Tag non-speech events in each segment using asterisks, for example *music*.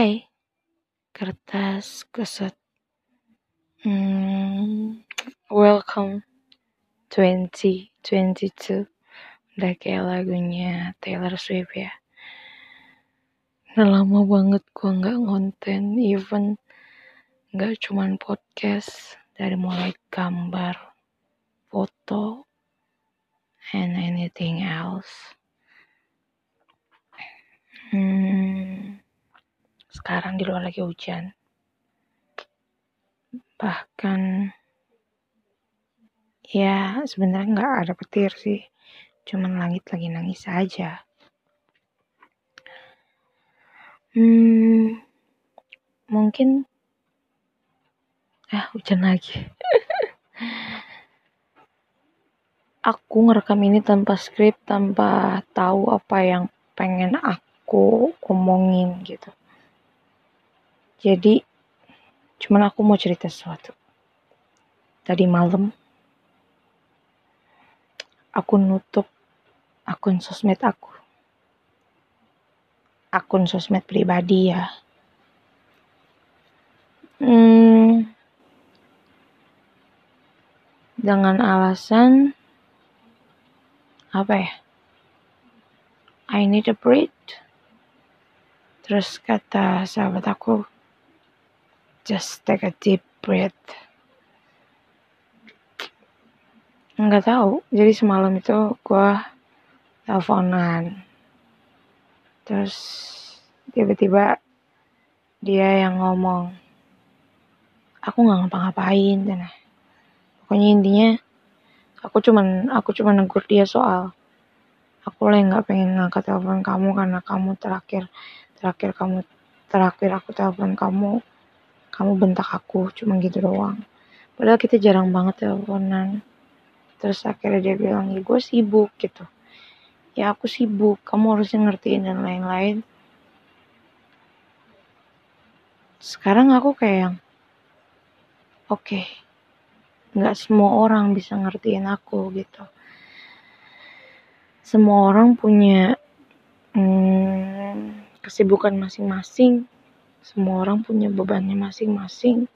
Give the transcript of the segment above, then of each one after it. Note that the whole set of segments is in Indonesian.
Hai, kertas keset. Hmm, welcome 2022. Udah kayak lagunya Taylor Swift ya. Udah lama banget gua nggak ngonten, even nggak cuman podcast dari mulai gambar, foto, and anything else. Hmm, sekarang di luar lagi hujan. Bahkan ya sebenarnya nggak ada petir sih, cuman langit lagi nangis aja. Hmm, mungkin ah hujan lagi. *laughs* Aku ngerekam ini tanpa skrip, tanpa tahu apa yang pengen aku omongin gitu. Jadi, cuman aku mau cerita sesuatu. Tadi malam, aku nutup akun sosmed aku. Akun sosmed pribadi ya. Hmm, dengan alasan apa ya? I need a break. Terus kata sahabat aku, just take a deep breath. Nggak tahu. Jadi semalam itu gue teleponan. Terus tiba-tiba dia yang ngomong, aku nggak ngapa-ngapain dan pokoknya intinya aku cuman aku cuman negur dia soal aku lah nggak pengen ngangkat telepon kamu karena kamu terakhir terakhir kamu terakhir aku telepon kamu kamu bentak aku cuma gitu doang. Padahal kita jarang banget teleponan. Terus akhirnya dia bilang ya gue sibuk gitu. Ya aku sibuk kamu harusnya ngertiin dan lain-lain. Sekarang aku kayak yang oke okay, nggak semua orang bisa ngertiin aku gitu. Semua orang punya hmm, kesibukan masing-masing semua orang punya bebannya masing-masing.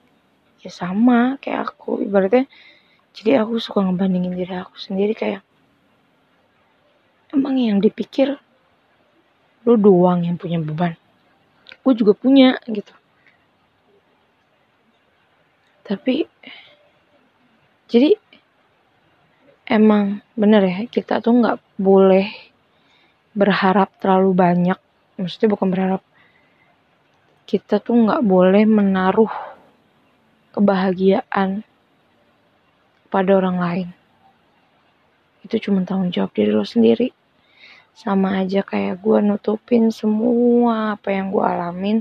Ya sama kayak aku. Ibaratnya jadi aku suka ngebandingin diri aku sendiri kayak emang yang dipikir lu doang yang punya beban. Gue juga punya gitu. Tapi jadi emang bener ya kita tuh nggak boleh berharap terlalu banyak. Maksudnya bukan berharap kita tuh nggak boleh menaruh kebahagiaan pada orang lain. Itu cuma tanggung jawab diri lo sendiri. Sama aja kayak gue nutupin semua apa yang gue alamin.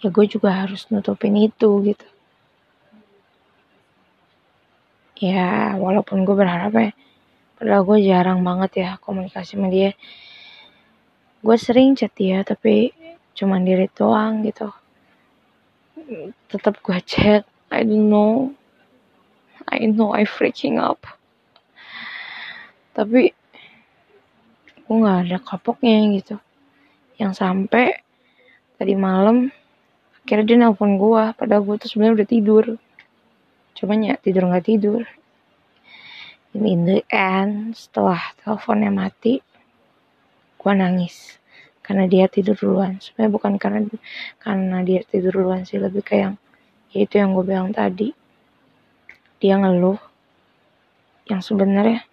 Ya gue juga harus nutupin itu gitu. Ya walaupun gue berharap ya. Padahal gue jarang banget ya komunikasi sama dia gue sering chat dia tapi cuman diri doang gitu. Tetap gue chat. I don't know. I know I freaking up. Tapi gue nggak ada kapoknya gitu. Yang sampai tadi malam akhirnya dia nelpon gue padahal gue tuh sebenarnya udah tidur. Cuman ya tidur nggak tidur. In the end setelah teleponnya mati gue nangis karena dia tidur duluan. Sebenarnya bukan karena karena dia tidur duluan sih lebih kayak ya itu yang gue bilang tadi. Dia ngeluh yang sebenarnya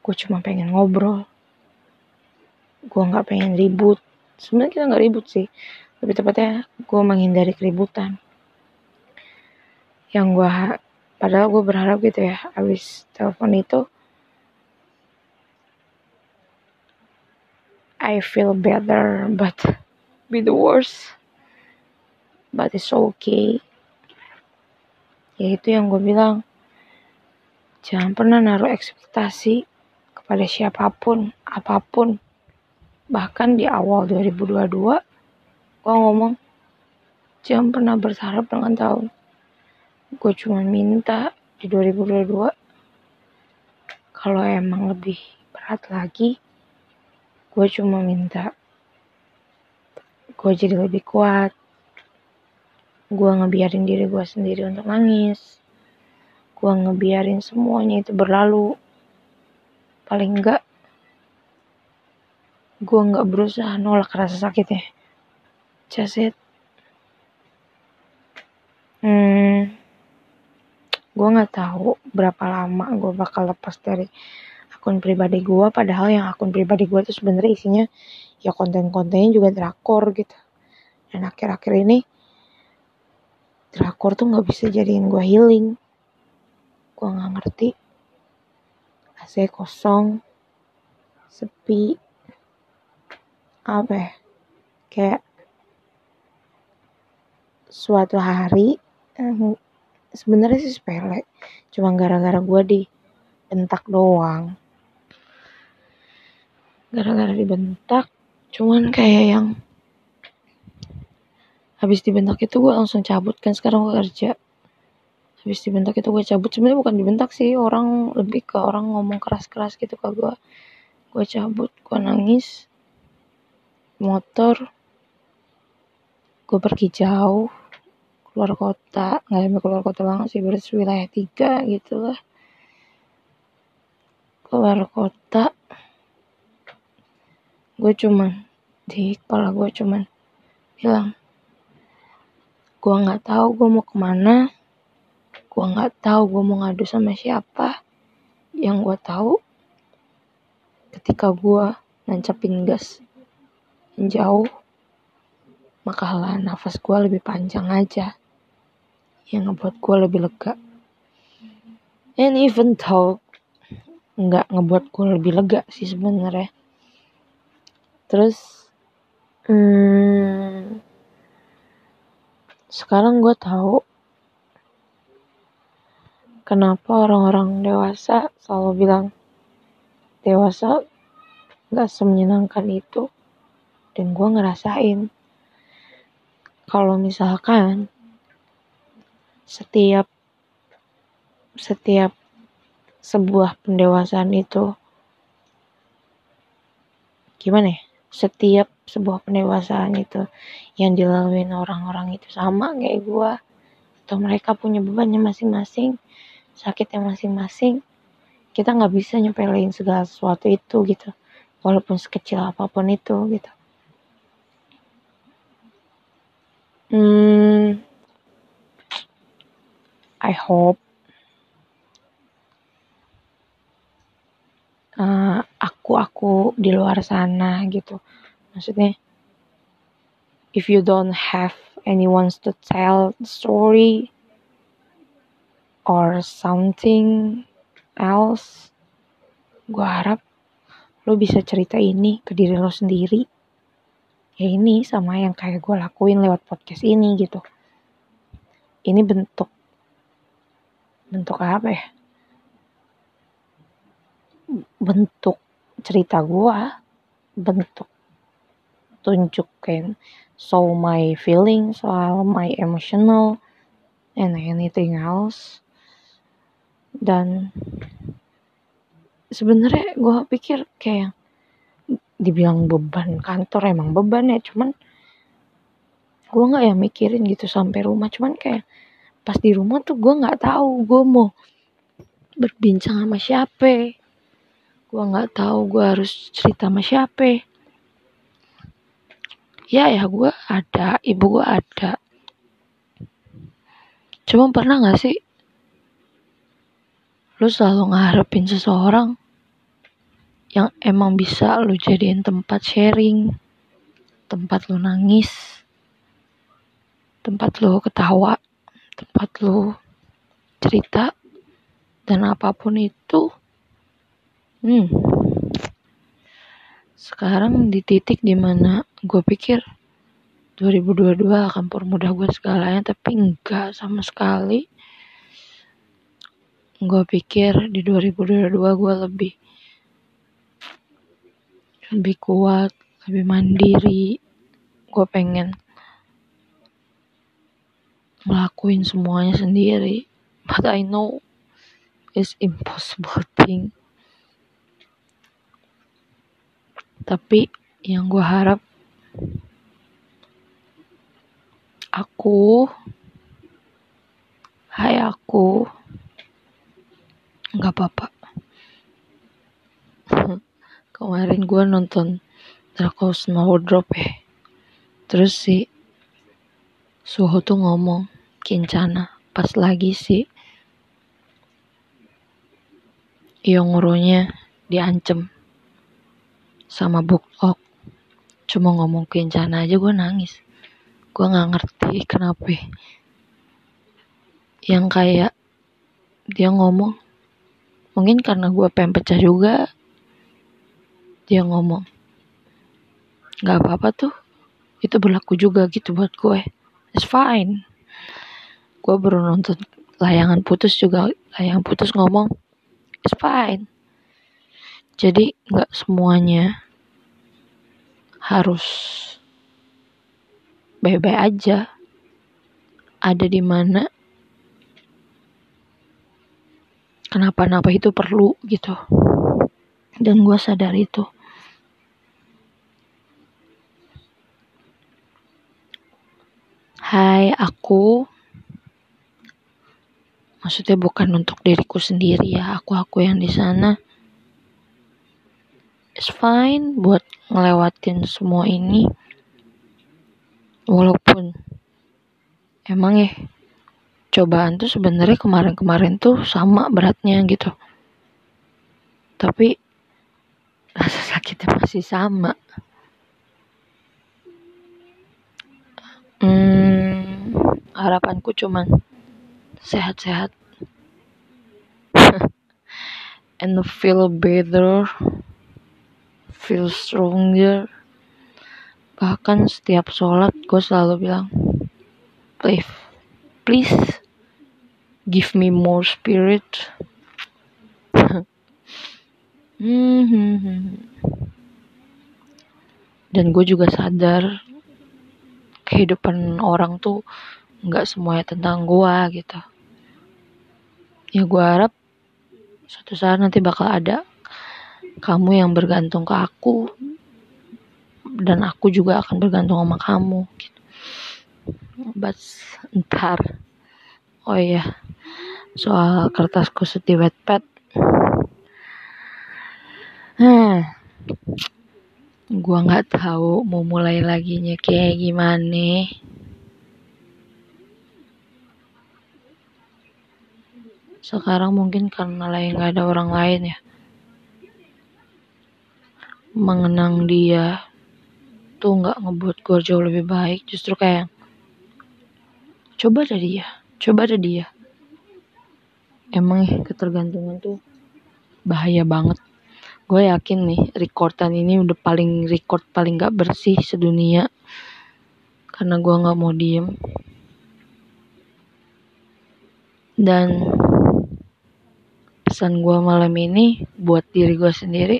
gue cuma pengen ngobrol. Gue nggak pengen ribut. Sebenarnya kita nggak ribut sih. Lebih tepatnya gue menghindari keributan. Yang gue padahal gue berharap gitu ya abis telepon itu I feel better, but be the worst. But it's okay. Ya itu yang gue bilang. Jangan pernah naruh ekspektasi kepada siapa pun, apa pun. Bahkan di awal 2022, gue ngomong, jangan pernah berharap dengan tahun. Gue cuma minta di 2022, kalau emang lebih berat lagi, gue cuma minta gue jadi lebih kuat. Gue ngebiarin diri gue sendiri untuk nangis. Gue ngebiarin semuanya itu berlalu. Paling enggak gue nggak berusaha nolak rasa sakitnya. Just it. Hmm gue nggak tahu berapa lama gue bakal lepas dari akun pribadi gue padahal yang akun pribadi gue itu sebenarnya isinya ya konten-kontennya juga drakor gitu. Dan akhir-akhir ini drakor tuh nggak bisa jadiin gue healing. Gue nggak ngerti. AC kosong sepi. Apa ya? Kayak suatu hari eh, sebenarnya sih sepele. Cuma gara-gara gue dibentak doang gara-gara dibentak cuman kayak yang habis dibentak itu gue langsung cabut kan sekarang gue kerja. Habis dibentak itu gue cabut. Sebenarnya bukan dibentak sih orang lebih ke orang ngomong keras-keras gitu ke gue gue cabut gue nangis motor gue pergi jauh keluar kota. Nggak sampai keluar kota banget sih berarti wilayah tiga gitu lah. Keluar kota gue cuman di kepala gue cuman bilang gue nggak tahu gue mau ke mana gue nggak tahu gue mau ngadu sama siapa yang gue tahu ketika gue nancapin gas jauh, maka lah nafas gue lebih panjang aja. Yang ngebuat gue lebih lega. And even though nggak ngebuat gue lebih lega sih sebenarnya. Terus, hmm, sekarang gue tahu kenapa orang-orang dewasa selalu bilang dewasa gak semenyenangkan itu dan gue ngerasain. Kalau misalkan setiap setiap sebuah pendewasaan itu gimana ya setiap sebuah pendewasaan itu yang dilalui orang-orang itu sama kayak gue atau mereka punya bebannya masing-masing sakitnya masing-masing kita nggak bisa nyepelin segala sesuatu itu gitu. Walaupun sekecil apa pun itu gitu. Hmm, I hope uh, aku aku di luar sana gitu. Maksudnya, if you don't have anyone to tell story or something else, gue harap lo bisa cerita ini ke diri lo sendiri. Ya ini sama yang kayak gue lakuin lewat podcast ini gitu. Ini bentuk bentuk apa ya? Bentuk cerita gue bentuk tunjukin so my feeling soal my emotional and anything else. Dan sebenarnya gue pikir kayak dibilang beban kantor emang beban ya cuman gue nggak ya mikirin gitu sampai rumah. Cuman kayak pas di rumah tuh gue nggak tahu gue mau berbincang sama siapa gue nggak tahu gue harus cerita sama siapa. Ya ya gue ada ibu gue ada. Cuma pernah nggak sih lu selalu ngarepin seseorang yang emang bisa lo jadiin tempat sharing, tempat lo nangis, tempat lo ketawa, tempat lo cerita, dan apa pun itu, hmm, sekarang di titik di mana gue pikir 2022 akan permudah gue segalanya, tapi enggak sama sekali. Gue pikir di 2022 gue lebih lebih kuat, lebih mandiri. Gue pengen ngelakuin semuanya sendiri. But I know it's impossible thing. Tapi yang gue harap aku hai aku nggak apa-apa. *laughs* Kemarin gue nonton Draco Snowdrop ya terus si Suho tuh ngomong kincana. Pas lagi si Yonguro-nya diancem sama Bukok. Cuma ngomong kincana aja gue nangis. Gue nggak ngerti *laughs* kenapa. Yang kayak dia ngomong mungkin karena gue pengen pecah juga dia ngomong nggak apa-apa tuh itu berlaku juga gitu buat gue it's fine. Gue baru nonton layangan putus juga layangan putus ngomong it's fine jadi nggak semuanya harus baik-baik aja. Ada di mana? Kenapa-napa itu perlu gitu. Dan gue sadar itu. Hai aku. Maksudnya bukan untuk diriku sendiri ya. Aku aku yang di sana it's fine buat ngelewatin semua ini. Walaupun emang ya cobaan tuh sebenarnya kemarin-kemarin tuh sama beratnya gitu. Tapi rasa *laughs* sakitnya masih sama. Hmm, harapanku cuman sehat-sehat. *laughs* And feel better feel stronger. Bahkan setiap sholat gue selalu bilang please please give me more spirit. *laughs* Dan gue juga sadar kehidupan orang tuh nggak semuanya tentang gue gitu. Ya gue harap suatu saat nanti bakal ada kamu yang bergantung ke aku dan aku juga akan bergantung sama kamu gitu. but ntar oh iya soal kertas kusut di wetpad hmm gua nggak tahu mau mulai lagi kayak gimana. Sekarang mungkin karena lagi nggak ada orang lain ya mengenang dia tuh nggak ngebuat gue jauh lebih baik. Justru kayak coba dari dia coba ada dia. Emang ya ketergantungan tuh bahaya banget. Gue yakin nih recordan ini udah paling record paling gak bersih sedunia. Karena gue nggak mau diem. Dan pesan gue malam ini buat diri gue sendiri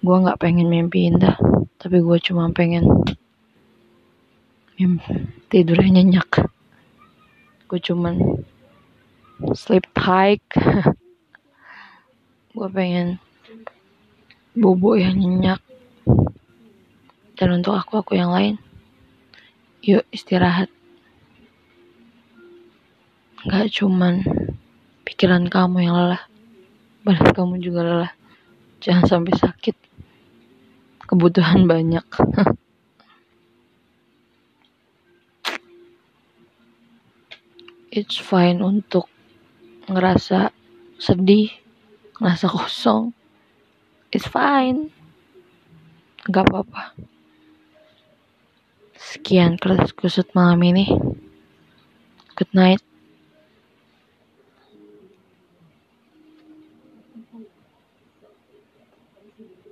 gue nggak pengen mimpi indah tapi gue cuma pengen tidurnya nyenyak. Gue cuman sleep tight *laughs* gue pengen bobo yang nyenyak. Dan untuk aku aku yang lain yuk istirahat. Nggak cuman pikiran kamu yang lelah badan kamu juga lelah. Jangan sampai sakit kebutuhan banyak *laughs* it's fine untuk ngerasa sedih, ngerasa kosong. It's fine. Gak apa-apa. Sekian kelas kusut malam ini. Good night.